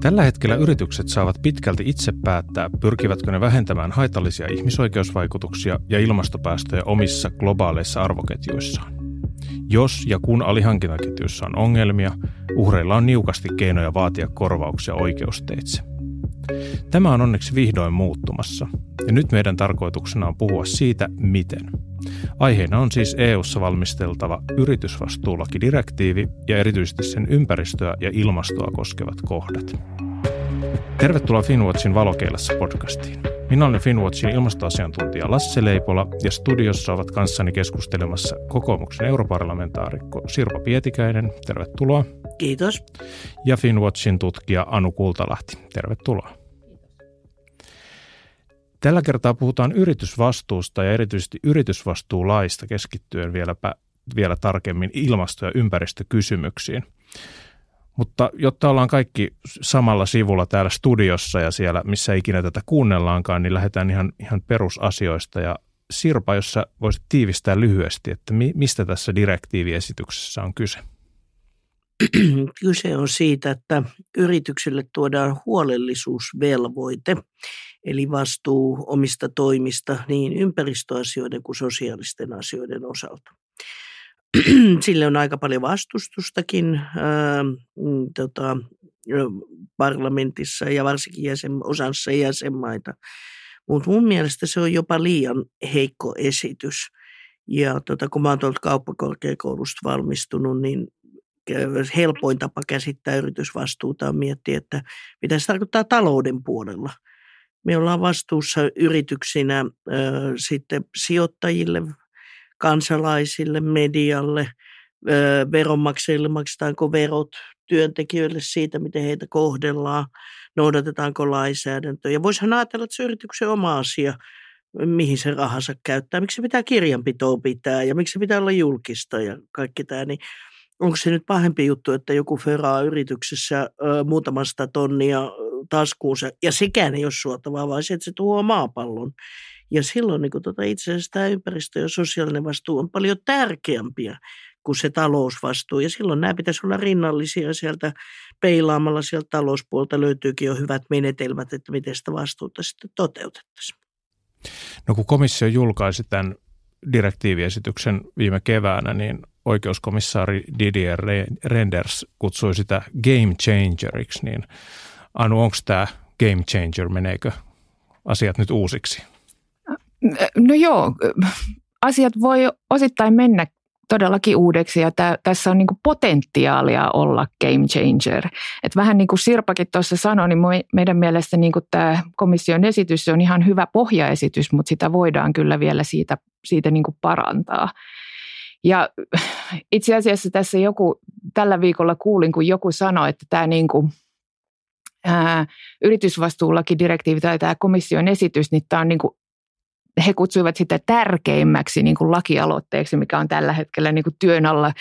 Tällä hetkellä yritykset saavat pitkälti itse päättää, pyrkivätkö ne vähentämään haitallisia ihmisoikeusvaikutuksia ja ilmastopäästöjä omissa globaaleissa arvoketjuissaan. Jos ja kun alihankintaketjuissa on ongelmia, uhreilla on niukasti keinoja vaatia korvauksia oikeusteitse. Tämä on onneksi vihdoin muuttumassa, ja nyt meidän tarkoituksena on puhua siitä, miten. Aiheena on siis EU:ssa valmisteltava yritysvastuulakidirektiivi ja erityisesti sen ympäristöä ja ilmastoa koskevat kohdat. Tervetuloa Finwatchin valokeilassa podcastiin. Minä olen Finwatchin ilmastoasiantuntija Lasse Leipola ja studiossa ovat kanssani keskustelemassa kokoomuksen europarlamentaarikko Sirpa Pietikäinen. Tervetuloa. Kiitos. Ja Finwatchin tutkija Anu Kultalahti. Tervetuloa. Tällä kertaa puhutaan yritysvastuusta ja erityisesti yritysvastuulaista keskittyen vieläpä, vielä tarkemmin ilmasto- ja ympäristökysymyksiin. Mutta jotta ollaan kaikki samalla sivulla täällä studiossa ja siellä, missä ikinä tätä kuunnellaankaan, niin lähdetään ihan, ihan perusasioista. Ja Sirpa, jos sä voisit tiivistää lyhyesti, että mi, mistä tässä direktiiviesityksessä on kyse? Kyse on siitä, että yrityksille tuodaan huolellisuusvelvoite, eli vastuu omista toimista niin ympäristöasioiden kuin sosiaalisten asioiden osalta. Sille on aika paljon vastustustakin ää, mm, tota, parlamentissa ja varsinkin jäsen, osassa jäsenmaita. Mutta mun mielestä se on jopa liian heikko esitys. Ja tota, kun mä oon tuolta kauppakorkeakoulusta valmistunut, niin helpoin tapa käsittää yritysvastuuta on miettiä, että mitä se tarkoittaa talouden puolella. Me ollaan vastuussa yrityksinä äh, sitten sijoittajille, kansalaisille, medialle, veronmaksajille maksetaanko verot, työntekijöille siitä, miten heitä kohdellaan, noudatetaanko lainsäädäntöä. Ja voisihan ajatella, että se yrityksen oma asia, mihin se rahansa käyttää, miksi se pitää kirjanpitoa pitää ja miksi se pitää olla julkista ja kaikki tämä, niin onko se nyt pahempi juttu, että joku feraa yrityksessä ö, muutamasta tonnia taskuunsa, ja sekään ei ole suotavaa, vaan se, että se tuo maapallon. Ja silloin niin tota, itse asiassa tämä ympäristö- ja sosiaalinen vastuu on paljon tärkeämpiä kuin se talousvastuu. Ja silloin nämä pitäisi olla rinnallisia sieltä peilaamalla sieltä talouspuolta löytyykin jo hyvät menetelmät, että miten sitä vastuuta sitten toteutettaisiin. No kun komissio julkaisi tämän direktiiviesityksen viime keväänä, niin oikeuskomissaari Didier Renders kutsui sitä game changeriksi, niin Anu, onko tämä game changer, meneekö asiat nyt uusiksi? No joo, asiat voi osittain mennä todellakin uudeksi ja tä, tässä on niin potentiaalia olla game changer. Et vähän niin kuin Sirpakin tuossa sanoi, niin meidän mielestä niin tämä komission esitys on ihan hyvä pohjaesitys, mutta sitä voidaan kyllä vielä siitä, siitä niin parantaa. Ja itse asiassa tässä joku, tällä viikolla kuulin, kun joku sanoi, että tämä niin kuin, ää, yritysvastuulakidirektiivi tai tämä komission esitys, niin tämä on niin kuin he kutsuivat sitä tärkeimmäksi niin kuin lakialoitteeksi, mikä on tällä hetkellä niin kuin työn alla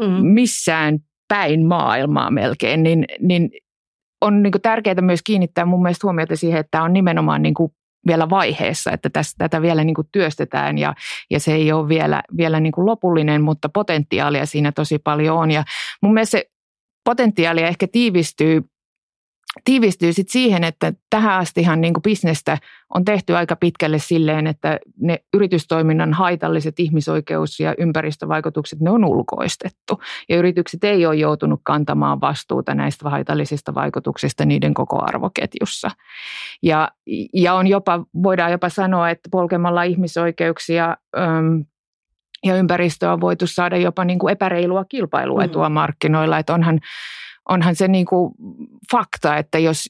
mm. missään päin maailmaa melkein, niin, niin on niin kuin tärkeää myös kiinnittää mun mielestä huomiota siihen, että tämä on nimenomaan niin kuin vielä vaiheessa, että tässä, tätä vielä niin kuin työstetään ja, ja se ei ole vielä, vielä niin kuin lopullinen, mutta potentiaalia siinä tosi paljon on. Ja mun mielestä se potentiaalia ehkä tiivistyy tiivistyy sit siihen, että tähän astihan niin bisnestä on tehty aika pitkälle silleen, että ne yritystoiminnan haitalliset ihmisoikeus- ja ympäristövaikutukset, ne on ulkoistettu. Ja yritykset ei ole joutunut kantamaan vastuuta näistä haitallisista vaikutuksista niiden koko arvoketjussa. Ja, ja on jopa, voidaan jopa sanoa, että polkemalla ihmisoikeuksia äm, ja ympäristöä on voitu saada jopa niin kuin epäreilua kilpailuetua mm. markkinoilla. Että onhan onhan se niin kuin fakta, että jos,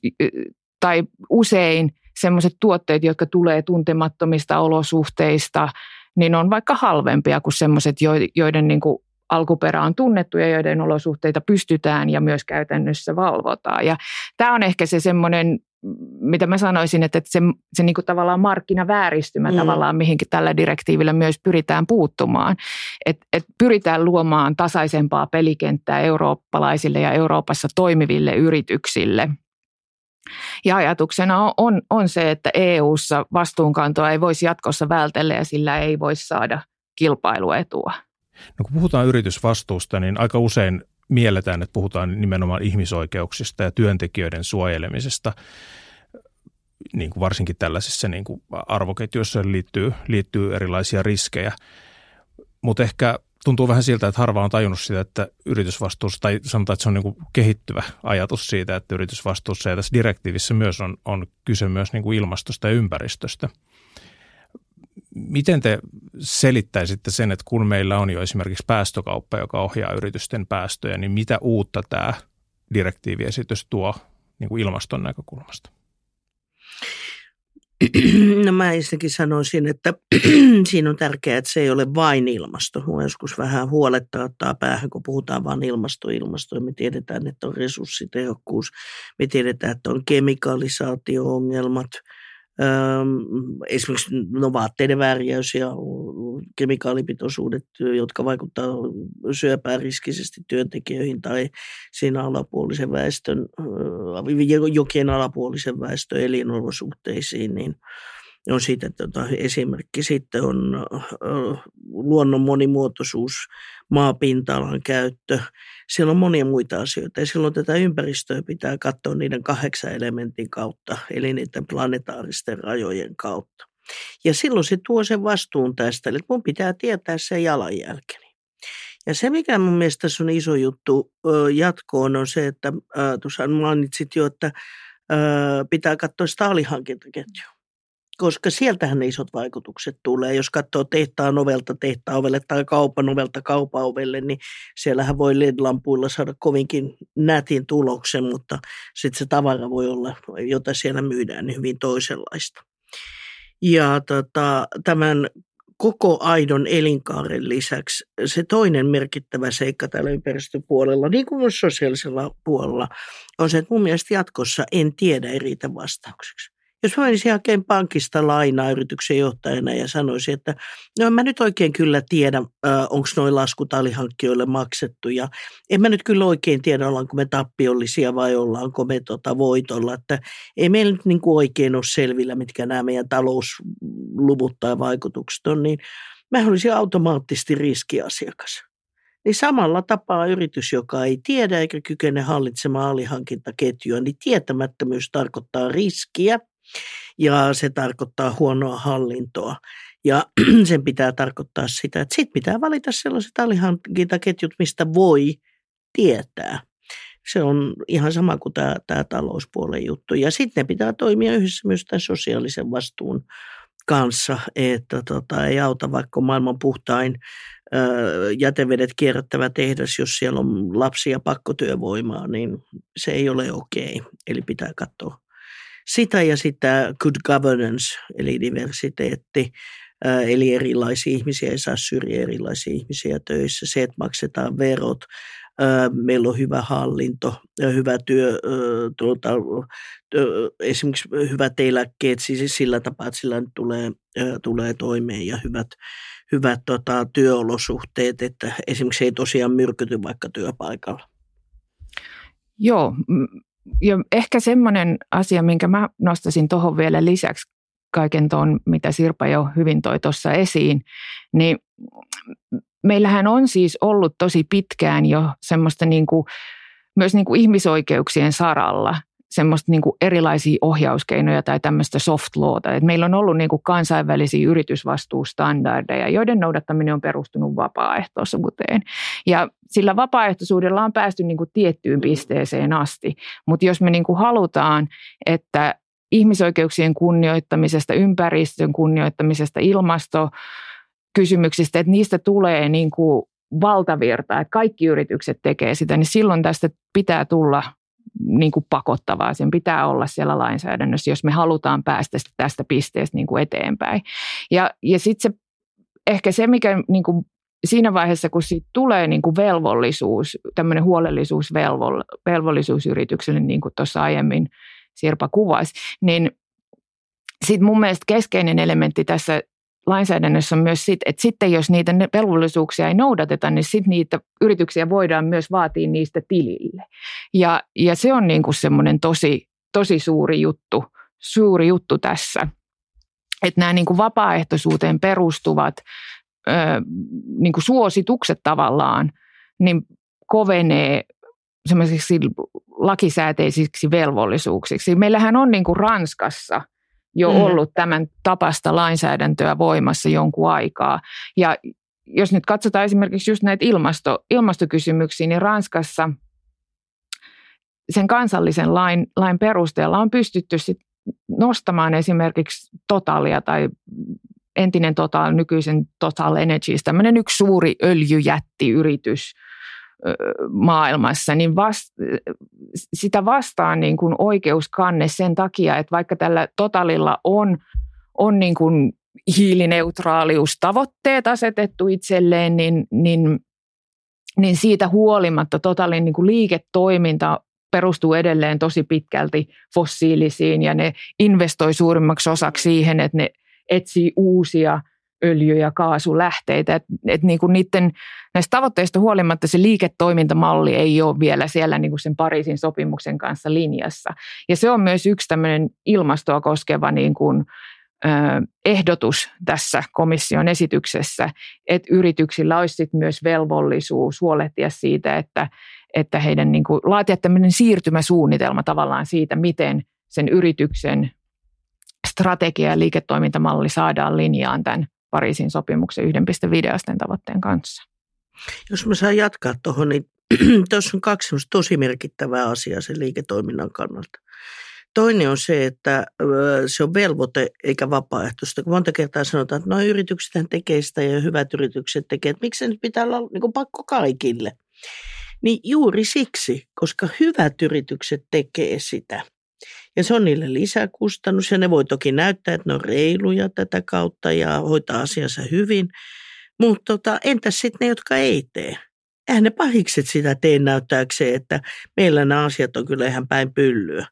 tai usein sellaiset tuotteet, jotka tulee tuntemattomista olosuhteista, niin on vaikka halvempia kuin sellaiset, joiden niin kuin alkuperä on tunnettu ja joiden olosuhteita pystytään ja myös käytännössä valvotaan. Ja tämä on ehkä se semmoinen mitä mä sanoisin, että se, se niin kuin tavallaan markkinavääristymä mm. tavallaan, mihinkin tällä direktiivillä myös pyritään puuttumaan. Että et pyritään luomaan tasaisempaa pelikenttää eurooppalaisille ja Euroopassa toimiville yrityksille. Ja ajatuksena on, on, on se, että EU-ssa vastuunkantoa ei voisi jatkossa vältellä ja sillä ei voisi saada kilpailuetua. No kun puhutaan yritysvastuusta, niin aika usein mielletään, että puhutaan nimenomaan ihmisoikeuksista ja työntekijöiden suojelemisesta, niin kuin varsinkin tällaisissa niin kuin arvoketjuissa liittyy, liittyy erilaisia riskejä. Mutta ehkä tuntuu vähän siltä, että harva on tajunnut sitä, että yritysvastuussa, tai sanotaan, että se on niin kuin kehittyvä ajatus siitä, että yritysvastuussa ja tässä direktiivissä myös on, on kyse myös niin kuin ilmastosta ja ympäristöstä. Miten te selittäisitte sen, että kun meillä on jo esimerkiksi päästökauppa, joka ohjaa yritysten päästöjä, niin mitä uutta tämä direktiiviesitys tuo niin kuin ilmaston näkökulmasta? No mä ensinnäkin sanoisin, että siinä on tärkeää, että se ei ole vain ilmasto. Mua joskus vähän huolettaa ottaa päähän, kun puhutaan vain ilmasto, ilmasto. Me tiedetään, että on resurssitehokkuus. Me tiedetään, että on kemikalisaatio-ongelmat – esimerkiksi no, vaatteiden värjäys ja kemikaalipitoisuudet, jotka vaikuttavat syöpään riskisesti työntekijöihin tai siinä alapuolisen väestön, jokien alapuolisen väestön elinolosuhteisiin, niin – on siitä tota, esimerkki. Sitten on luonnon monimuotoisuus, maapinta-alan käyttö. Siellä on monia muita asioita ja silloin tätä ympäristöä pitää katsoa niiden kahdeksan elementin kautta, eli niiden planetaaristen rajojen kautta. Ja silloin se tuo sen vastuun tästä, eli mun pitää tietää se jalanjälkeni. Ja se, mikä mun mielestä on iso juttu jatkoon, on se, että tuossa mainitsit jo, että pitää katsoa sitä alihankintaketjua koska sieltähän ne isot vaikutukset tulee. Jos katsoo tehtaan ovelta tehtaan ovelle tai kaupan ovelta kaupan ovelle, niin siellähän voi LED-lampuilla saada kovinkin nätin tuloksen, mutta sitten se tavara voi olla, jota siellä myydään, niin hyvin toisenlaista. Ja tota, tämän koko aidon elinkaaren lisäksi se toinen merkittävä seikka tällä ympäristöpuolella, niin kuin myös sosiaalisella puolella, on se, että mun mielestä jatkossa en tiedä ei vastaukseksi. Jos mä menisin hakemaan pankista lainaa yrityksen johtajana ja sanoisin, että no mä nyt oikein kyllä tiedä, onko noin laskut alihankkijoille maksettu ja en mä nyt kyllä oikein tiedä, ollaanko me tappiollisia vai ollaanko me tota voitolla, että ei meillä nyt niin kuin oikein ole selvillä, mitkä nämä meidän talousluvut tai vaikutukset on, niin mä olisin automaattisesti riskiasiakas. Niin samalla tapaa yritys, joka ei tiedä eikä kykene hallitsemaan alihankintaketjua, niin tietämättömyys tarkoittaa riskiä – ja se tarkoittaa huonoa hallintoa. Ja sen pitää tarkoittaa sitä, että sitten pitää valita sellaiset alihankintaketjut, mistä voi tietää. Se on ihan sama kuin tämä, tämä talouspuolen juttu. Ja sitten ne pitää toimia yhdessä myös tämän sosiaalisen vastuun kanssa, että tota, ei auta vaikka maailman puhtain ö, jätevedet kierrättävä tehdas, jos siellä on lapsia pakkotyövoimaa, niin se ei ole okei. Eli pitää katsoa sitä ja sitä good governance, eli diversiteetti, eli erilaisia ihmisiä ei saa syrjiä erilaisia ihmisiä töissä. Se, että maksetaan verot, meillä on hyvä hallinto, hyvä työ, tuota, esimerkiksi hyvät eläkkeet, siis sillä tapaa, että sillä tulee, tulee toimeen ja hyvät, hyvät tota, työolosuhteet, että esimerkiksi ei tosiaan myrkyty vaikka työpaikalla. Joo, ja ehkä semmoinen asia, minkä mä nostasin tuohon vielä lisäksi kaiken tuon, mitä Sirpa jo hyvin toi tuossa esiin, niin meillähän on siis ollut tosi pitkään jo semmoista niin kuin, myös niin kuin ihmisoikeuksien saralla semmoista niin kuin erilaisia ohjauskeinoja tai tämmöistä soft lawta. Et meillä on ollut niin kuin kansainvälisiä yritysvastuustandardeja, joiden noudattaminen on perustunut vapaaehtoisuuteen. Ja sillä vapaaehtoisuudella on päästy niin kuin tiettyyn pisteeseen asti. Mutta jos me niin kuin halutaan, että ihmisoikeuksien kunnioittamisesta, ympäristön kunnioittamisesta, ilmastokysymyksistä, että niistä tulee niin kuin valtavirta, että kaikki yritykset tekee sitä, niin silloin tästä pitää tulla niin kuin pakottavaa. Sen pitää olla siellä lainsäädännössä, jos me halutaan päästä tästä pisteestä niin kuin eteenpäin. Ja, ja sitten se, ehkä se, mikä niin kuin siinä vaiheessa, kun siitä tulee niin kuin velvollisuus, tämmöinen huolellisuusvelvollisuus yritykselle, niin kuin tuossa aiemmin Sirpa kuvasi, niin sitten mun mielestä keskeinen elementti tässä lainsäädännössä on myös sit, että sitten jos niitä velvollisuuksia ei noudateta, niin sitten niitä yrityksiä voidaan myös vaatia niistä tilille. Ja, ja se on niin kuin semmoinen tosi, tosi suuri juttu, suuri juttu tässä. Että nämä niin kuin vapaaehtoisuuteen perustuvat ö, niin kuin suositukset tavallaan, niin kovenee semmoisiksi lakisääteisiksi velvollisuuksiksi. Meillähän on niin kuin Ranskassa jo mm. ollut tämän tapasta lainsäädäntöä voimassa jonkun aikaa. Ja jos nyt katsotaan esimerkiksi just näitä ilmasto, ilmastokysymyksiä, niin Ranskassa sen kansallisen lain, lain perusteella on pystytty sit nostamaan esimerkiksi Totalia tai entinen Total, nykyisen Total Energies, tämmöinen yksi suuri öljyjättiyritys maailmassa, niin vast, sitä vastaan niin kuin oikeuskanne sen takia, että vaikka tällä Totalilla on, on niin kuin hiilineutraaliustavoitteet asetettu itselleen, niin, niin, niin siitä huolimatta Totalin niin kuin liiketoiminta perustuu edelleen tosi pitkälti fossiilisiin ja ne investoi suurimmaksi osaksi siihen, että ne etsii uusia öljy- ja kaasulähteitä. Et, et niin kuin niiden, näistä tavoitteista huolimatta se liiketoimintamalli ei ole vielä siellä niin kuin sen Pariisin sopimuksen kanssa linjassa. Ja se on myös yksi tämmöinen ilmastoa koskeva niin kuin, ehdotus tässä komission esityksessä, että yrityksillä olisi myös velvollisuus huolehtia siitä, että, että heidän niin kuin, laatia tämmöinen siirtymäsuunnitelma tavallaan siitä, miten sen yrityksen strategia ja liiketoimintamalli saadaan linjaan tämän Pariisin sopimuksen 1,5 asteen tavoitteen kanssa. Jos mä saan jatkaa tuohon, niin tuossa on kaksi tosi merkittävää asiaa sen liiketoiminnan kannalta. Toinen on se, että se on velvoite eikä vapaaehtoista. Kun monta kertaa sanotaan, että no yritykset tekee sitä ja hyvät yritykset tekee, että miksi se nyt pitää olla niin pakko kaikille. Niin juuri siksi, koska hyvät yritykset tekee sitä. Ja se on niille lisäkustannus ja ne voi toki näyttää, että ne on reiluja tätä kautta ja hoitaa asiansa hyvin. Mutta tota, entäs sitten ne, jotka ei tee? Eihän ne pahikset sitä tee näyttääkseen, että meillä nämä asiat on kyllä ihan päin pyllyä.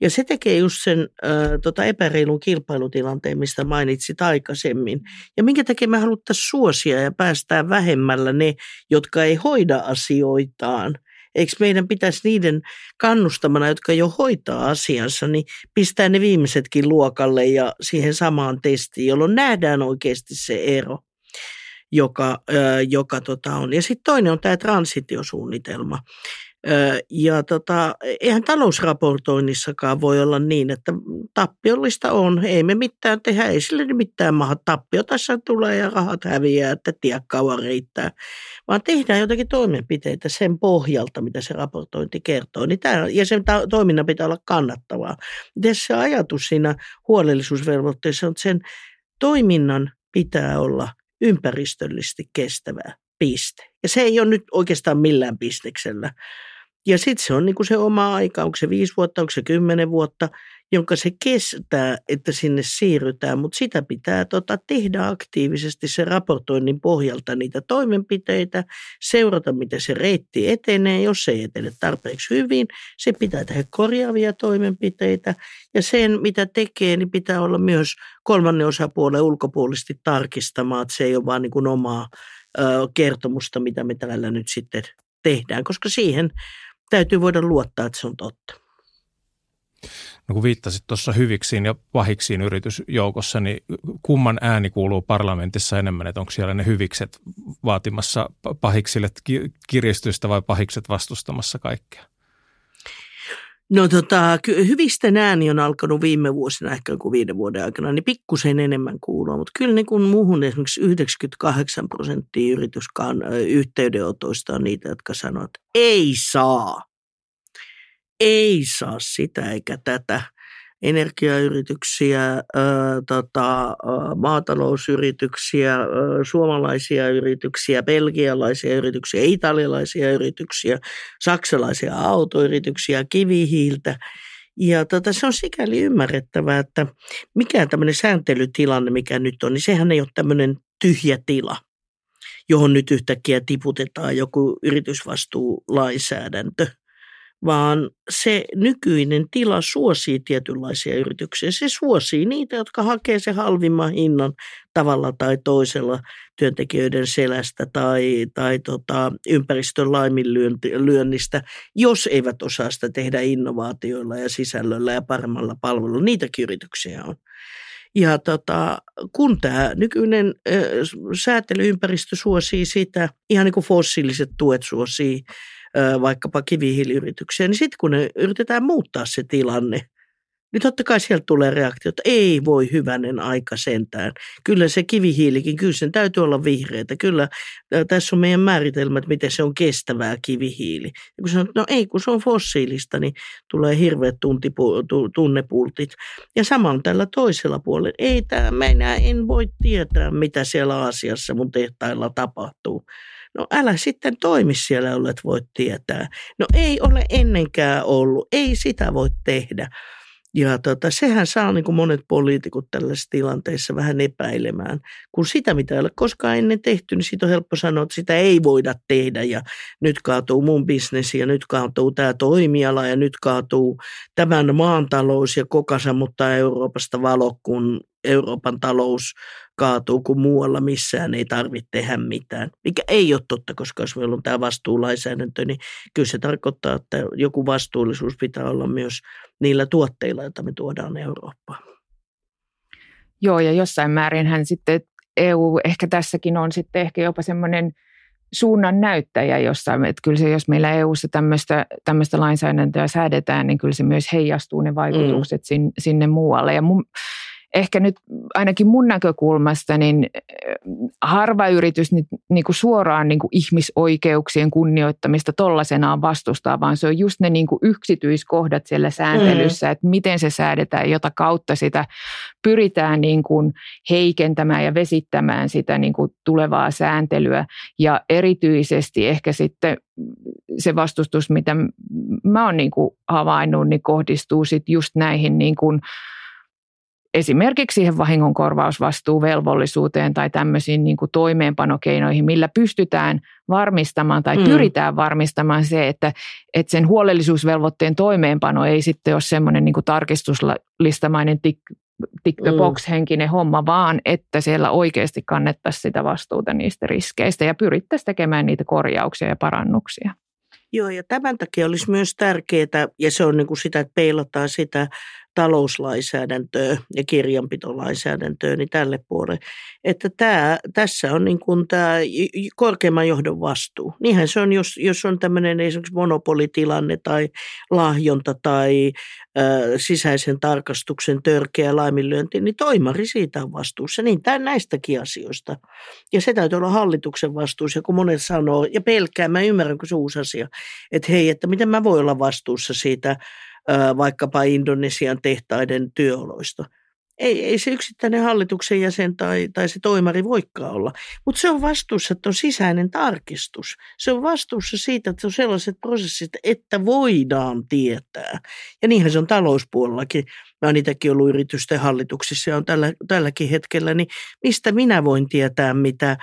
Ja se tekee just sen äh, tota epäreilun kilpailutilanteen, mistä mainitsit aikaisemmin. Ja minkä takia me haluttaisiin suosia ja päästää vähemmällä ne, jotka ei hoida asioitaan. Eikö meidän pitäisi niiden kannustamana, jotka jo hoitaa asiansa, niin pistää ne viimeisetkin luokalle ja siihen samaan testiin, jolloin nähdään oikeasti se ero joka, joka tota on. Ja sitten toinen on tämä transitiosuunnitelma. Ja tota, eihän talousraportoinnissakaan voi olla niin, että tappiollista on, ei me mitään tehdä, ei sille mitään maha. Tappio tässä tulee ja rahat häviää, että tiedä kauan riittää. Vaan tehdään jotakin toimenpiteitä sen pohjalta, mitä se raportointi kertoo. Niin tämä, ja sen toiminnan pitää olla kannattavaa. Tässä se ajatus siinä huolellisuusvelvoitteessa on, että sen toiminnan pitää olla ympäristöllisesti kestävää. Piste. Ja se ei ole nyt oikeastaan millään pisteksellä ja sitten se on niin kuin se oma aika, onko se viisi vuotta, onko se kymmenen vuotta, jonka se kestää, että sinne siirrytään, mutta sitä pitää tota, tehdä aktiivisesti se raportoinnin pohjalta niitä toimenpiteitä, seurata miten se reitti etenee, jos se ei etene tarpeeksi hyvin, se pitää tehdä korjaavia toimenpiteitä. Ja sen mitä tekee, niin pitää olla myös kolmannen osapuolen ulkopuolisesti tarkistamaan, että se ei ole vaan niin kuin omaa ö, kertomusta, mitä me täällä nyt sitten tehdään, koska siihen täytyy voida luottaa, että se on totta. No kun viittasit tuossa hyviksiin ja pahiksiin yritysjoukossa, niin kumman ääni kuuluu parlamentissa enemmän, että onko siellä ne hyvikset vaatimassa pahiksille kiristystä vai pahikset vastustamassa kaikkea? No tota, hyvisten ääni on alkanut viime vuosina, ehkä kuin viiden vuoden aikana, niin pikkusen enemmän kuulua, mutta kyllä niin kuin muuhun esimerkiksi 98 prosenttia yrityskaan yhteydenotoista on niitä, jotka sanoo, että ei saa. Ei saa sitä eikä tätä energiayrityksiä, tota, maatalousyrityksiä, suomalaisia yrityksiä, belgialaisia yrityksiä, italialaisia yrityksiä, saksalaisia autoyrityksiä, kivihiiltä. Ja tota, se on sikäli ymmärrettävää, että mikään tämmöinen sääntelytilanne, mikä nyt on, niin sehän ei ole tämmöinen tyhjä tila, johon nyt yhtäkkiä tiputetaan joku yritysvastuulainsäädäntö – vaan se nykyinen tila suosii tietynlaisia yrityksiä. Se suosii niitä, jotka hakee se halvimman hinnan tavalla tai toisella työntekijöiden selästä tai, tai tota, ympäristön laiminlyönnistä, jos eivät osaa sitä tehdä innovaatioilla ja sisällöllä ja paremmalla palvelulla. Niitäkin yrityksiä on. Ja tota, kun tämä nykyinen ö, säätelyympäristö suosii sitä, ihan niin kuin fossiiliset tuet suosii vaikkapa kivihiiliyrityksiä, niin sitten kun ne yritetään muuttaa se tilanne, niin totta kai sieltä tulee reaktio, että ei voi hyvänen aika sentään. Kyllä se kivihiilikin, kyllä sen täytyy olla vihreätä. Kyllä tässä on meidän määritelmät, miten se on kestävää kivihiili. Ja kun sanot, no ei, kun se on fossiilista, niin tulee hirveät tuntipu- tunnepultit. Ja sama on tällä toisella puolella. Ei tämä, minä en voi tietää, mitä siellä Aasiassa mun tehtailla tapahtuu. No älä sitten toimi siellä, olet voit tietää. No ei ole ennenkään ollut, ei sitä voi tehdä. Ja tota, sehän saa niin kuin monet poliitikot tällaisissa tilanteissa vähän epäilemään. Kun sitä, mitä ei ole koskaan ennen tehty, niin siitä on helppo sanoa, että sitä ei voida tehdä. Ja nyt kaatuu mun bisnes ja nyt kaatuu tämä toimiala ja nyt kaatuu tämän maan talous ja koka sammuttaa Euroopasta valo, kun Euroopan talous kaatuu, kun muualla missään ei tarvitse tehdä mitään. Mikä ei ole totta, koska jos meillä on tämä vastuulainsäädäntö, niin kyllä se tarkoittaa, että joku vastuullisuus pitää olla myös niillä tuotteilla, joita me tuodaan Eurooppaan. Joo, ja jossain määrin hän sitten EU ehkä tässäkin on sitten ehkä jopa semmoinen suunnan näyttäjä jossain, että kyllä se, jos meillä EU:ssa tämmöistä, tämmöistä lainsäädäntöä säädetään, niin kyllä se myös heijastuu ne vaikutukset mm. sinne, sinne muualle. Ja mun, ehkä nyt ainakin mun näkökulmasta, niin äh, harva yritys niin, niin kuin suoraan niin kuin ihmisoikeuksien kunnioittamista tollaisenaan vastustaa, vaan se on just ne niin kuin yksityiskohdat siellä sääntelyssä, mm. että miten se säädetään, jota kautta sitä pyritään niin kuin heikentämään ja vesittämään sitä niin kuin tulevaa sääntelyä. Ja erityisesti ehkä sitten se vastustus, mitä mä oon niin kuin havainnut, niin kohdistuu sitten just näihin niin kuin esimerkiksi siihen vahingonkorvausvastuuvelvollisuuteen tai tämmöisiin niin kuin toimeenpanokeinoihin, millä pystytään varmistamaan tai mm. pyritään varmistamaan se, että, että sen huolellisuusvelvoitteen toimeenpano ei sitten ole semmoinen niin kuin tarkistuslistamainen tick, tick the mm. box henkinen homma, vaan että siellä oikeasti kannettaisiin sitä vastuuta niistä riskeistä ja pyrittäisiin tekemään niitä korjauksia ja parannuksia. Joo, ja tämän takia olisi myös tärkeää, ja se on niin kuin sitä, että peilataan sitä talouslainsäädäntöä ja kirjanpitolainsäädäntöä niin tälle puolelle. Että tämä, tässä on niin kuin tämä korkeimman johdon vastuu. Niinhän se on, jos, jos on tämmöinen esimerkiksi monopolitilanne tai lahjonta tai ö, sisäisen tarkastuksen törkeä laiminlyönti, niin toimari siitä on vastuussa. Niin tämän näistäkin asioista. Ja se täytyy olla hallituksen vastuussa, kun monet sanoo, ja pelkää, mä ymmärrän, kun se uusi asia, että hei, että miten mä voin olla vastuussa siitä vaikkapa Indonesian tehtaiden työoloista. Ei, ei se yksittäinen hallituksen jäsen tai, tai se toimari voikaan olla, mutta se on vastuussa, että on sisäinen tarkistus. Se on vastuussa siitä, että on sellaiset prosessit, että voidaan tietää. Ja niinhän se on talouspuolellakin. Mä oon itsekin ollut yritysten hallituksissa ja on tällä, tälläkin hetkellä, niin mistä minä voin tietää, mitä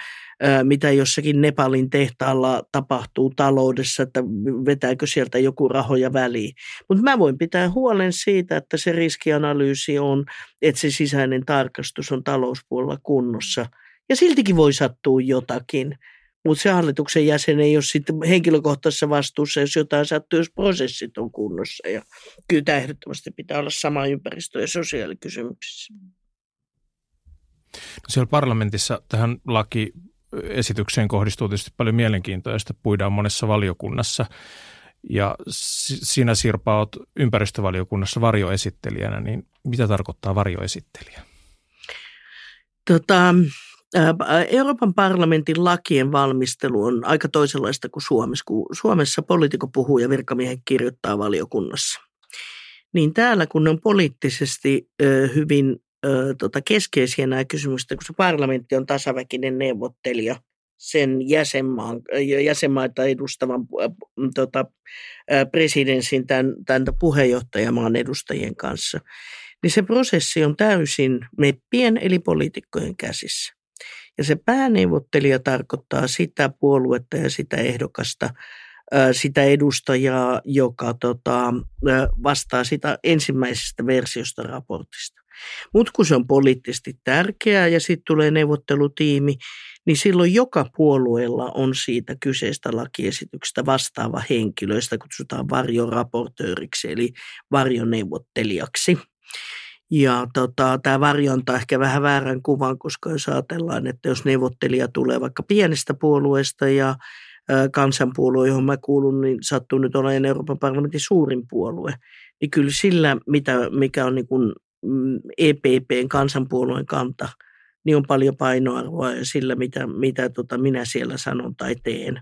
mitä jossakin Nepalin tehtaalla tapahtuu taloudessa, että vetääkö sieltä joku rahoja väliin. Mutta mä voin pitää huolen siitä, että se riskianalyysi on, että se sisäinen tarkastus on talouspuolella kunnossa. Ja siltikin voi sattua jotakin. Mutta se hallituksen jäsen ei ole sitten henkilökohtaisessa vastuussa, jos jotain sattuu, jos prosessit on kunnossa. Ja kyllä tämä ehdottomasti pitää olla sama ympäristö- ja sosiaalikysymyksissä. No siellä parlamentissa tähän laki esitykseen kohdistuu tietysti paljon mielenkiintoa, josta puidaan monessa valiokunnassa. Ja sinä Sirpa olet ympäristövaliokunnassa varjoesittelijänä, niin mitä tarkoittaa varjoesittelijä? Tota, Euroopan parlamentin lakien valmistelu on aika toisenlaista kuin Suomessa, kun Suomessa poliitikko puhuu ja virkamiehen kirjoittaa valiokunnassa. Niin täällä, kun ne on poliittisesti hyvin ö, tota keskeisiä nämä kysymykset, kun se parlamentti on tasaväkinen neuvottelija sen jäsenmaan, jäsenmaita edustavan tota, presidenssin, tämän, tämän puheenjohtajamaan edustajien kanssa, niin se prosessi on täysin meppien eli poliitikkojen käsissä. Ja se pääneuvottelija tarkoittaa sitä puoluetta ja sitä ehdokasta, sitä edustajaa, joka tota, vastaa sitä ensimmäisestä versiosta raportista. Mutta kun se on poliittisesti tärkeää ja sitten tulee neuvottelutiimi, niin silloin joka puolueella on siitä kyseistä lakiesityksestä vastaava henkilö, josta kutsutaan varjoraportööriksi eli varjoneuvottelijaksi. Ja tota, tämä varjo antaa ehkä vähän väärän kuvan, koska jos ajatellaan, että jos neuvottelija tulee vaikka pienestä puolueesta ja kansanpuolue, johon mä kuulun, niin sattuu nyt olemaan Euroopan parlamentin suurin puolue. Niin kyllä sillä, mitä, mikä on niin kuin mm, EPPn kansanpuolueen kanta, niin on paljon painoarvoa ja sillä, mitä, mitä tota minä siellä sanon tai teen,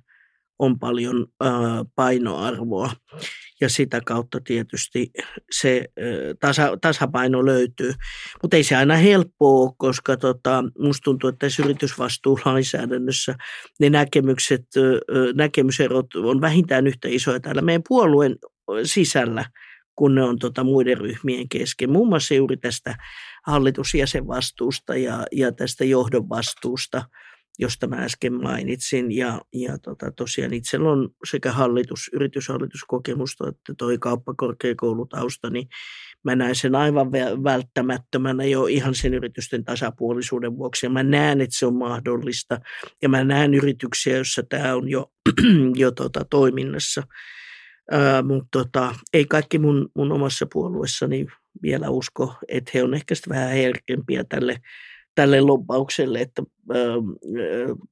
on paljon ää, painoarvoa ja sitä kautta tietysti se tasa, tasapaino löytyy. Mutta ei se aina helppoa, koska tota, musta tuntuu, että tässä yritysvastuulainsäädännössä ne näkemykset, näkemyserot on vähintään yhtä isoja täällä meidän puolueen sisällä kun ne on tota muiden ryhmien kesken. Muun muassa juuri tästä hallitusjäsenvastuusta ja, ja tästä johdon vastuusta – josta mä äsken mainitsin. Ja, ja tota, tosiaan itsellä on sekä hallitus, yrityshallituskokemusta että toi kauppakorkeakoulutausta, niin mä näen sen aivan välttämättömänä jo ihan sen yritysten tasapuolisuuden vuoksi. Ja mä näen, että se on mahdollista. Ja mä näen yrityksiä, joissa tämä on jo, jo tota, toiminnassa. Mutta tota, ei kaikki mun, mun omassa puolueessani vielä usko, että he on ehkä vähän herkempiä tälle tälle lobbaukselle, että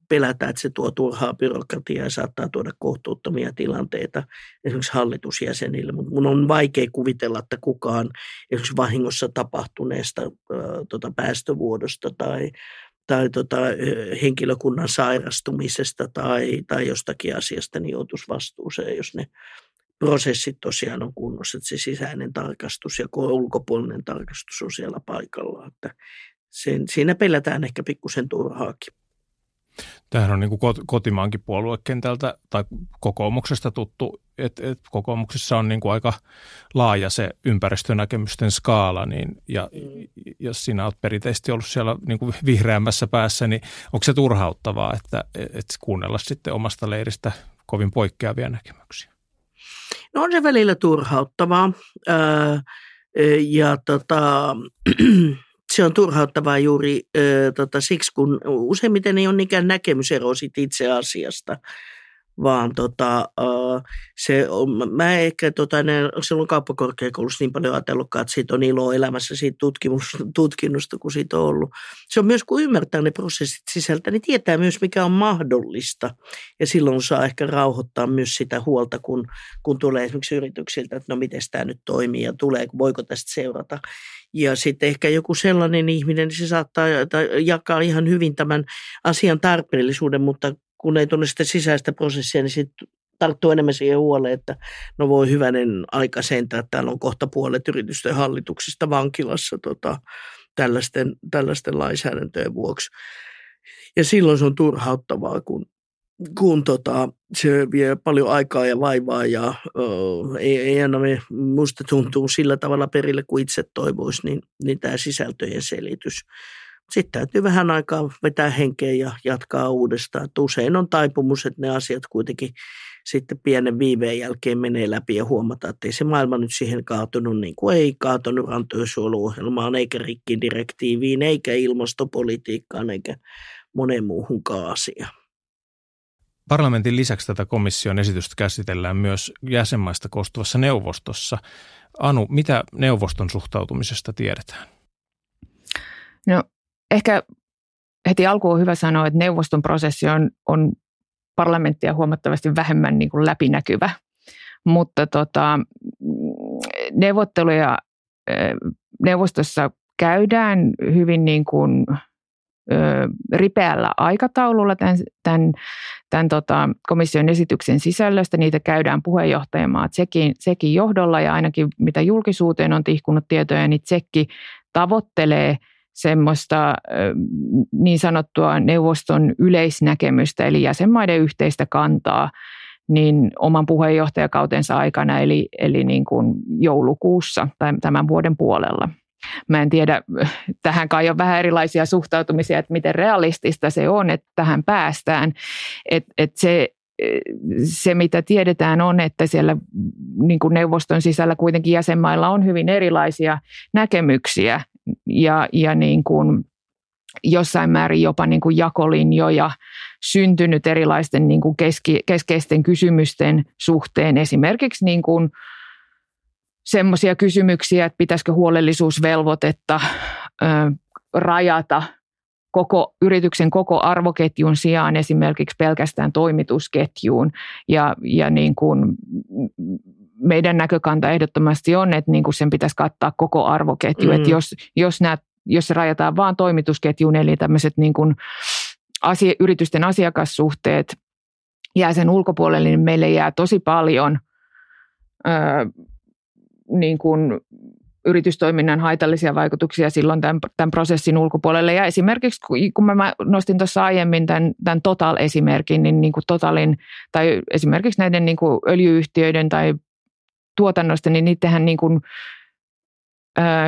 pelätään, että se tuo turhaa byrokratiaa ja saattaa tuoda kohtuuttomia tilanteita esimerkiksi hallitusjäsenille. Mutta mun on vaikea kuvitella, että kukaan esimerkiksi vahingossa tapahtuneesta tota päästövuodosta tai tai tota, henkilökunnan sairastumisesta tai, tai jostakin asiasta, niin joutuisi vastuuseen, jos ne prosessit tosiaan on kunnossa, että se sisäinen tarkastus ja ulkopuolinen tarkastus on siellä paikallaan. Että sen, siinä pelätään ehkä pikkusen turhaakin. Tämähän on niin kuin kotimaankin puoluekentältä tai kokoomuksesta tuttu, että et kokoomuksessa on niin kuin aika laaja se ympäristönäkemysten skaala, niin, ja mm. jos sinä olet perinteisesti ollut siellä niin kuin vihreämmässä päässä, niin onko se turhauttavaa, että, että kuunnella sitten omasta leiristä kovin poikkeavia näkemyksiä? No on se välillä turhauttavaa, öö, ja tota, se on turhauttavaa juuri ö, tota, siksi, kun useimmiten ei ole nikään näkemysero itse asiasta, vaan tota, se on, mä ehkä tota, ne, silloin kauppakorkeakoulussa niin paljon ajatellutkaan, että siitä on ilo elämässä siitä tutkimusta, kun siitä on ollut. Se on myös, kun ymmärtää ne prosessit sisältä, niin tietää myös, mikä on mahdollista. Ja silloin saa ehkä rauhoittaa myös sitä huolta, kun, kun tulee esimerkiksi yrityksiltä, että no miten tämä nyt toimii ja tulee, voiko tästä seurata. Ja sitten ehkä joku sellainen ihminen, niin se saattaa jakaa ihan hyvin tämän asian tarpeellisuuden, mutta kun ei tunne sitä sisäistä prosessia, niin sitten tarttuu enemmän siihen huoleen, että no voi hyvänen aika sentään, että täällä on kohta puolet yritysten hallituksista vankilassa tota, tällaisten, tällaisten lainsäädäntöjen vuoksi. Ja silloin se on turhauttavaa, kun, kun tota, se vie paljon aikaa ja vaivaa ja ö, ei, ei aina me, musta tuntuu sillä tavalla perille kuin itse toivoisi, niin, niin tämä sisältöjen selitys sitten täytyy vähän aikaa vetää henkeä ja jatkaa uudestaan. Että usein on taipumus, että ne asiat kuitenkin sitten pienen viiveen jälkeen menee läpi ja huomataan, että ei se maailma nyt siihen kaatunut niin kuin ei kaatunut rantoisuoluohjelmaan, eikä rikkidirektiiviin, eikä ilmastopolitiikkaan, eikä moneen muuhun asiaan. Parlamentin lisäksi tätä komission esitystä käsitellään myös jäsenmaista koostuvassa neuvostossa. Anu, mitä neuvoston suhtautumisesta tiedetään? No ehkä heti alkuun on hyvä sanoa, että neuvoston prosessi on, on parlamenttia huomattavasti vähemmän niin kuin läpinäkyvä. Mutta tota, neuvotteluja neuvostossa käydään hyvin niin kuin, ripeällä aikataululla tämän, tämän, tämän tota, komission esityksen sisällöstä. Niitä käydään puheenjohtajamaa Tsekin, Tsekin johdolla ja ainakin mitä julkisuuteen on tihkunut tietoja, niin Tsekki tavoittelee – semmoista niin sanottua neuvoston yleisnäkemystä, eli jäsenmaiden yhteistä kantaa, niin oman puheenjohtajakautensa aikana, eli, eli niin kuin joulukuussa tai tämän vuoden puolella. Mä en tiedä, tähän kai on vähän erilaisia suhtautumisia, että miten realistista se on, että tähän päästään. Että et se, se, mitä tiedetään, on, että siellä niin kuin neuvoston sisällä kuitenkin jäsenmailla on hyvin erilaisia näkemyksiä ja, ja niin kuin jossain määrin jopa niin kuin jakolinjoja syntynyt erilaisten niin kuin keski, keskeisten kysymysten suhteen. Esimerkiksi niin kuin semmoisia kysymyksiä, että pitäisikö huolellisuusvelvoitetta ö, rajata koko yrityksen koko arvoketjun sijaan esimerkiksi pelkästään toimitusketjuun. Ja, ja niin kuin meidän näkökanta ehdottomasti on, että niin kuin sen pitäisi kattaa koko arvoketju. Mm. Että jos, jos, nämä, jos se rajataan vain toimitusketjuun, eli tämmöiset niin kuin asia, yritysten asiakassuhteet jää sen ulkopuolelle, niin meille jää tosi paljon ö, niin kuin yritystoiminnan haitallisia vaikutuksia silloin tämän, tämän prosessin ulkopuolelle. Ja esimerkiksi kun mä nostin tuossa aiemmin tämän, tämän Total-esimerkin, niin, niin kuin Totalin tai esimerkiksi näiden niin kuin öljyyhtiöiden tai tuotannosta, niin niitähän niin kuin,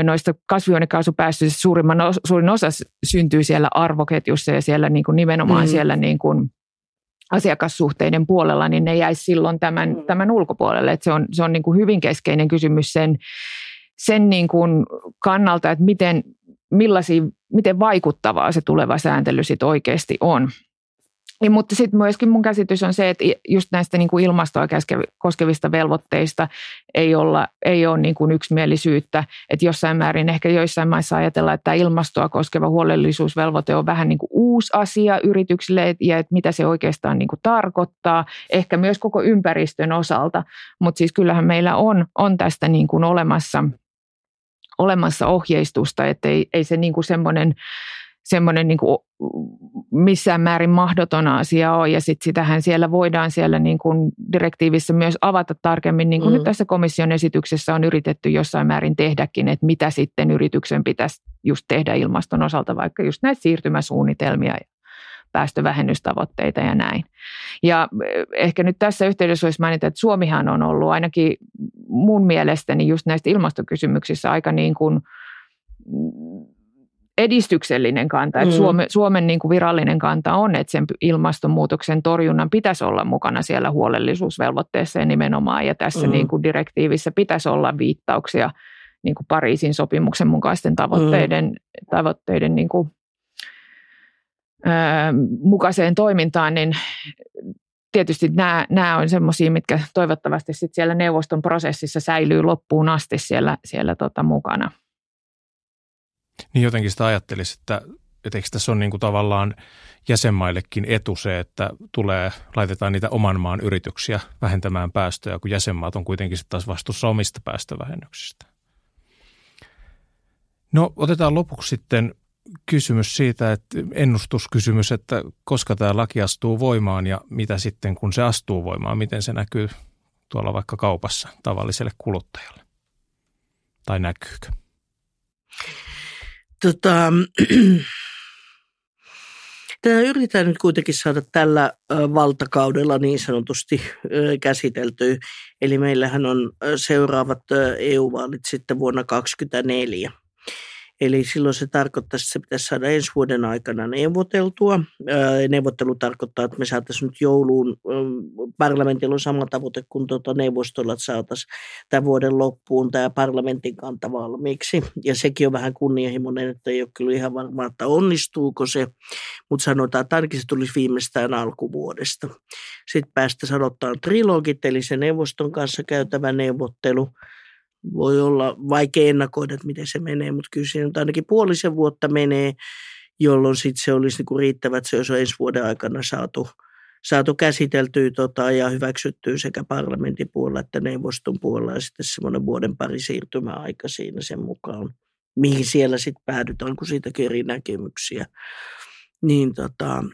noista kasvihuonekaasupäästöistä suurimman, suurin osa syntyy siellä arvoketjussa ja siellä niin kuin nimenomaan mm. siellä niin kuin asiakassuhteiden puolella, niin ne jäisi silloin tämän, mm. tämän ulkopuolelle. Että se on, se on niin kuin hyvin keskeinen kysymys sen, sen niin kuin kannalta, että miten, millaisia, miten vaikuttavaa se tuleva sääntely sitten oikeasti on. Ja, mutta sitten myöskin mun käsitys on se, että just näistä niin kuin ilmastoa koskevista velvoitteista ei, olla, ei ole niin kuin yksimielisyyttä. Että jossain määrin ehkä joissain maissa ajatellaan, että ilmastoa koskeva huolellisuusvelvoite on vähän niin kuin uusi asia yrityksille ja että mitä se oikeastaan niin kuin tarkoittaa. Ehkä myös koko ympäristön osalta, mutta siis kyllähän meillä on, on tästä niin kuin olemassa, olemassa ohjeistusta, että ei, ei se niin kuin semmoinen semmoinen niin kuin missään määrin mahdoton asia on. Ja sitten sitähän siellä voidaan siellä niin kuin direktiivissä myös avata tarkemmin, niin kuin mm. nyt tässä komission esityksessä on yritetty jossain määrin tehdäkin, että mitä sitten yrityksen pitäisi just tehdä ilmaston osalta, vaikka just näitä siirtymäsuunnitelmia ja päästövähennystavoitteita ja näin. Ja eh, ehkä nyt tässä yhteydessä olisi mainita, että Suomihan on ollut ainakin mun mielestäni just näistä ilmastokysymyksissä aika niin kuin edistyksellinen kanta. Että mm. Suomen, Suomen niin kuin virallinen kanta on, että sen ilmastonmuutoksen torjunnan pitäisi olla mukana siellä huolellisuusvelvoitteessa ja nimenomaan. Ja tässä mm. niin kuin direktiivissä pitäisi olla viittauksia niin kuin Pariisin sopimuksen mukaisten tavoitteiden, mm. tavoitteiden niin kuin, ö, mukaiseen toimintaan, niin tietysti nämä, nämä on semmoisia, mitkä toivottavasti sit siellä neuvoston prosessissa säilyy loppuun asti siellä, siellä tota mukana. Niin jotenkin sitä ajattelisi, että, että eikö tässä on niin kuin tavallaan jäsenmaillekin etu se, että tulee, laitetaan niitä oman maan yrityksiä vähentämään päästöjä, kun jäsenmaat on kuitenkin sitten taas vastuussa omista päästövähennyksistä. No otetaan lopuksi sitten kysymys siitä, että ennustuskysymys, että koska tämä laki astuu voimaan ja mitä sitten kun se astuu voimaan, miten se näkyy tuolla vaikka kaupassa tavalliselle kuluttajalle tai näkyykö? Tota, Tämä yritetään nyt kuitenkin saada tällä valtakaudella niin sanotusti käsiteltyä. Eli meillähän on seuraavat EU-vaalit sitten vuonna 2024. Eli silloin se tarkoittaa, että se pitäisi saada ensi vuoden aikana neuvoteltua. Neuvottelu tarkoittaa, että me saataisiin nyt jouluun, parlamentilla on sama tavoite kuin tuota neuvostolla, että saataisiin tämän vuoden loppuun tämä parlamentin kanta valmiiksi. Ja sekin on vähän kunnianhimoinen, että ei ole kyllä ihan varma, että onnistuuko se, mutta sanotaan, että ainakin se tulisi viimeistään alkuvuodesta. Sitten päästä sanottaan trilogit, eli se neuvoston kanssa käytävä neuvottelu – voi olla vaikea ennakoida, että miten se menee, mutta kyllä siinä ainakin puolisen vuotta menee, jolloin sitten se olisi niinku riittävä, että se olisi ensi vuoden aikana saatu, saatu käsiteltyä tota, ja hyväksyttyä sekä parlamentin puolella että neuvoston puolella ja sitten semmoinen vuoden pari siirtymäaika siinä sen mukaan, mihin siellä sitten päädytään, kun siitäkin eri näkemyksiä. Niin tota,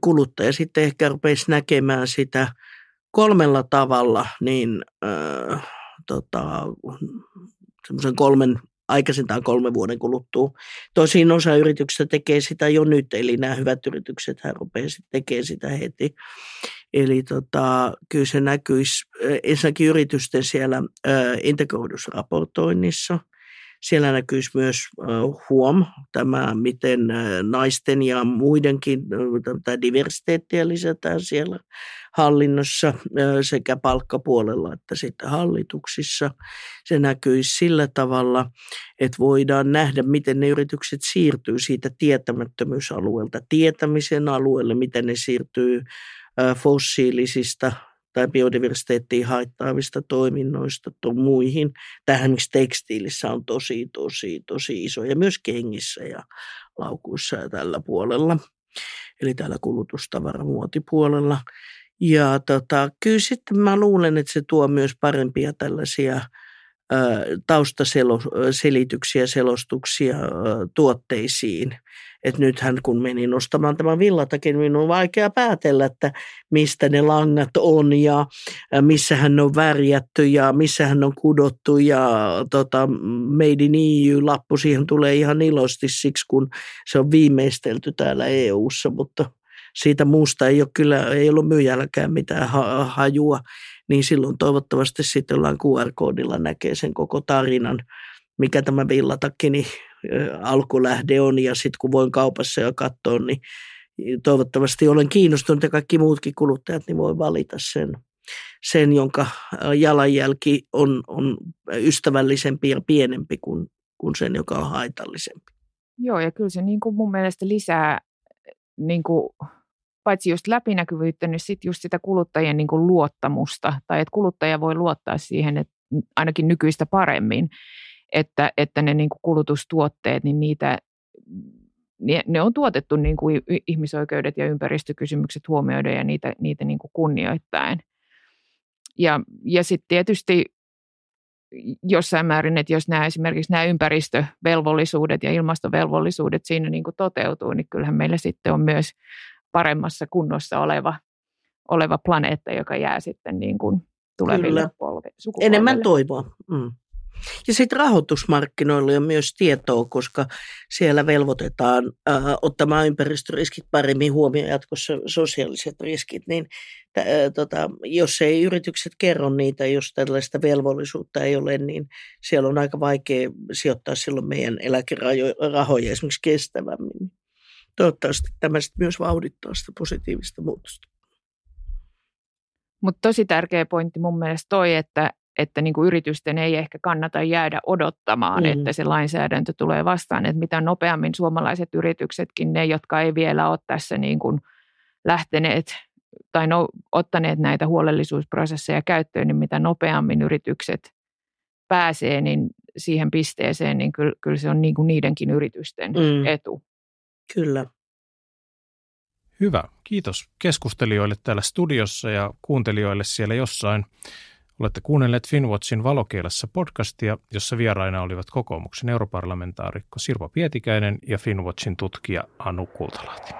kuluttaja sitten ehkä rupeisi näkemään sitä kolmella tavalla, niin äh, tota, semmoisen kolmen, aikaisintaan kolmen vuoden kuluttua. Tosin osa yrityksistä tekee sitä jo nyt, eli nämä hyvät yritykset hän rupeaa tekemään sitä heti. Eli tota, kyllä se näkyisi ensinnäkin yritysten siellä integroidussa raportoinnissa – siellä näkyisi myös huom, tämä miten naisten ja muidenkin tämä diversiteettiä lisätään siellä hallinnossa sekä palkkapuolella että sitten hallituksissa. Se näkyisi sillä tavalla, että voidaan nähdä, miten ne yritykset siirtyy siitä tietämättömyysalueelta tietämisen alueelle, miten ne siirtyy fossiilisista tai biodiversiteettiin haittaavista toiminnoista tai muihin. Tähän miksi tekstiilissä on tosi, tosi, tosi iso ja myös kengissä ja laukuissa ja tällä puolella. Eli täällä kulutustavaramuotipuolella. Ja tota, kyllä sitten mä luulen, että se tuo myös parempia tällaisia – taustaselityksiä, selostuksia tuotteisiin. Et nythän kun menin nostamaan tämän villatakin, minun on vaikea päätellä, että mistä ne langat on ja missä hän on värjätty ja missä hän on kudottu ja tota, Made in EU-lappu siihen tulee ihan ilosti siksi, kun se on viimeistelty täällä EU-ssa, mutta siitä muusta ei ole kyllä, ei ollut myyjälläkään mitään hajua niin silloin toivottavasti sitten ollaan QR-koodilla näkee sen koko tarinan, mikä tämä villatakkini alkulähde on ja sitten kun voin kaupassa jo katsoa, niin toivottavasti olen kiinnostunut ja kaikki muutkin kuluttajat niin voi valita sen, sen jonka jalanjälki on, on ystävällisempi ja pienempi kuin, kuin sen, joka on haitallisempi. Joo, ja kyllä se niin kuin mun mielestä lisää niin kuin paitsi just läpinäkyvyyttä, niin sitten just sitä kuluttajien niin kuin luottamusta, tai että kuluttaja voi luottaa siihen, että ainakin nykyistä paremmin, että, että ne niin kuin kulutustuotteet, niin niitä, ne on tuotettu niin kuin ihmisoikeudet ja ympäristökysymykset huomioiden ja niitä, niitä niin kuin kunnioittaen. Ja, ja sitten tietysti jossain määrin, että jos nämä esimerkiksi nämä ympäristövelvollisuudet ja ilmastovelvollisuudet siinä niin kuin toteutuu, niin kyllähän meillä sitten on myös paremmassa kunnossa oleva, oleva planeetta, joka jää sitten niin kuin tuleville polve, Enemmän toivoa. Mm. Ja sitten rahoitusmarkkinoilla on myös tietoa, koska siellä velvoitetaan äh, ottamaan ympäristöriskit paremmin huomioon jatkossa sosiaaliset riskit, niin äh, tota, jos ei yritykset kerro niitä, jos tällaista velvollisuutta ei ole, niin siellä on aika vaikea sijoittaa silloin meidän eläkerahoja esimerkiksi kestävämmin toivottavasti tämä myös vauhdittaa sitä positiivista muutosta. Mutta tosi tärkeä pointti mun mielestä toi, että, että niin kuin yritysten ei ehkä kannata jäädä odottamaan, mm. että se lainsäädäntö tulee vastaan. Että mitä nopeammin suomalaiset yrityksetkin, ne jotka ei vielä ole tässä niin kuin lähteneet tai no, ottaneet näitä huolellisuusprosesseja käyttöön, niin mitä nopeammin yritykset pääsee niin siihen pisteeseen, niin kyllä, kyllä se on niin kuin niidenkin yritysten mm. etu. Kyllä. Hyvä. Kiitos keskustelijoille täällä studiossa ja kuuntelijoille siellä jossain. Olette kuunnelleet Finwatchin valokielessä podcastia, jossa vieraina olivat kokoomuksen europarlamentaarikko Sirpa Pietikäinen ja Finwatchin tutkija Anu Kultalahti.